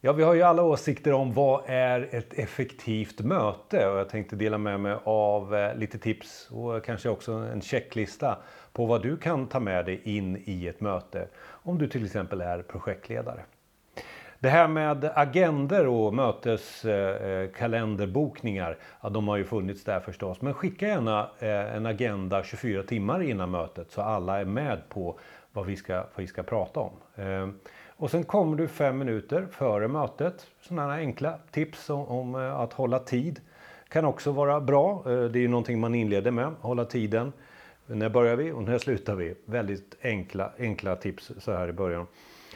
Ja, vi har ju alla åsikter om vad är ett effektivt möte och jag tänkte dela med mig av eh, lite tips och kanske också en checklista på vad du kan ta med dig in i ett möte om du till exempel är projektledare. Det här med agender och möteskalenderbokningar, eh, eh, ja, de har ju funnits där förstås. Men skicka gärna en agenda 24 timmar innan mötet så alla är med på vad vi ska, vad vi ska prata om. Och sen kommer du fem minuter före mötet. Sådana enkla tips om, om eh, att hålla tid kan också vara bra. Eh, det är ju någonting man inleder med, hålla tiden. När börjar vi och när slutar vi? Väldigt enkla, enkla tips så här i början.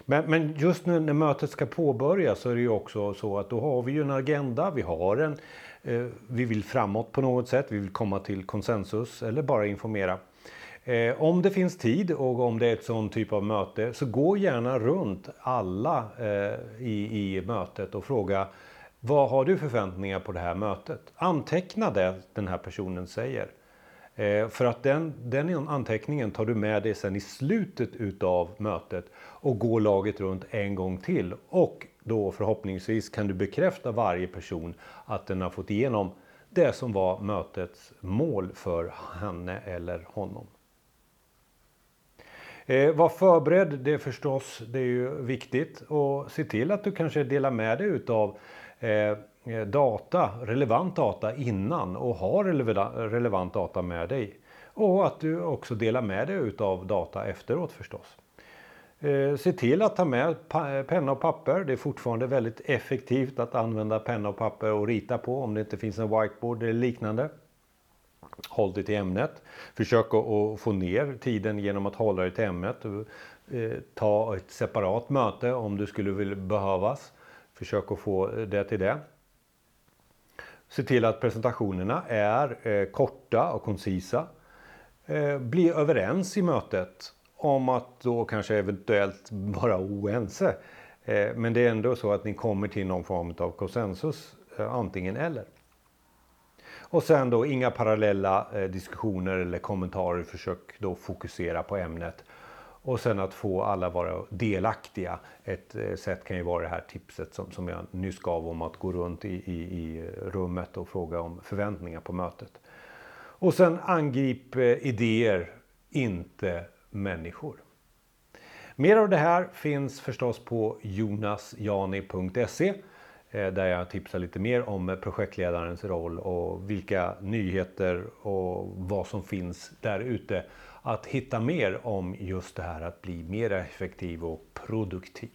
Men, men, just nu när mötet ska påbörjas så är det ju också så att då har vi ju en agenda, vi har en, eh, vi vill framåt på något sätt, vi vill komma till konsensus eller bara informera. Eh, om det finns tid och om det är ett sån typ av möte så gå gärna runt alla eh, i, i mötet och fråga vad har du förväntningar på det här mötet? Anteckna det den här personen säger. Eh, för att den, den anteckningen tar du med dig sen i slutet utav mötet och går laget runt en gång till. Och då förhoppningsvis kan du bekräfta varje person att den har fått igenom det som var mötets mål för henne eller honom. Eh, var förberedd, det är förstås det är ju viktigt. Och se till att du kanske delar med dig utav eh, eh data, relevant data innan och ha relevant data med dig. Och att du också delar med dig utav data efteråt förstås. Eh, se till att ta med penna och papper. Det är fortfarande väldigt effektivt att använda penna och papper och rita på om det inte finns en whiteboard eller liknande. Håll dig till ämnet. Försök att få ner tiden genom att hålla dig till ämnet. Eh, ta ett separat möte om du skulle vilja behövas. Försök att få eh, det till det. Se till att presentationerna är eh, korta och koncisa. Bli överens i mötet om att då kanske eventuellt vara oense. Men det är ändå så att ni kommer till någon form av konsensus, antingen eller. Och sen då inga parallella eh, diskussioner eller kommentarer. Försök då fokusera på ämnet och sen att få alla vara delaktiga. Ett eh, sätt kan ju vara det här tipset som, som jag nyss gav om att gå runt i, i, i rummet och fråga om förväntningar på mötet. Och sen angrip eh, idéer, inte människor. Mer av det här finns förstås på jonasjani.se Eh, där jag tipsar lite mer om projektledarens roll och vilka nyheter och vad som finns där ute att hitta mer om just det här att bli mer effektiv och produktiv.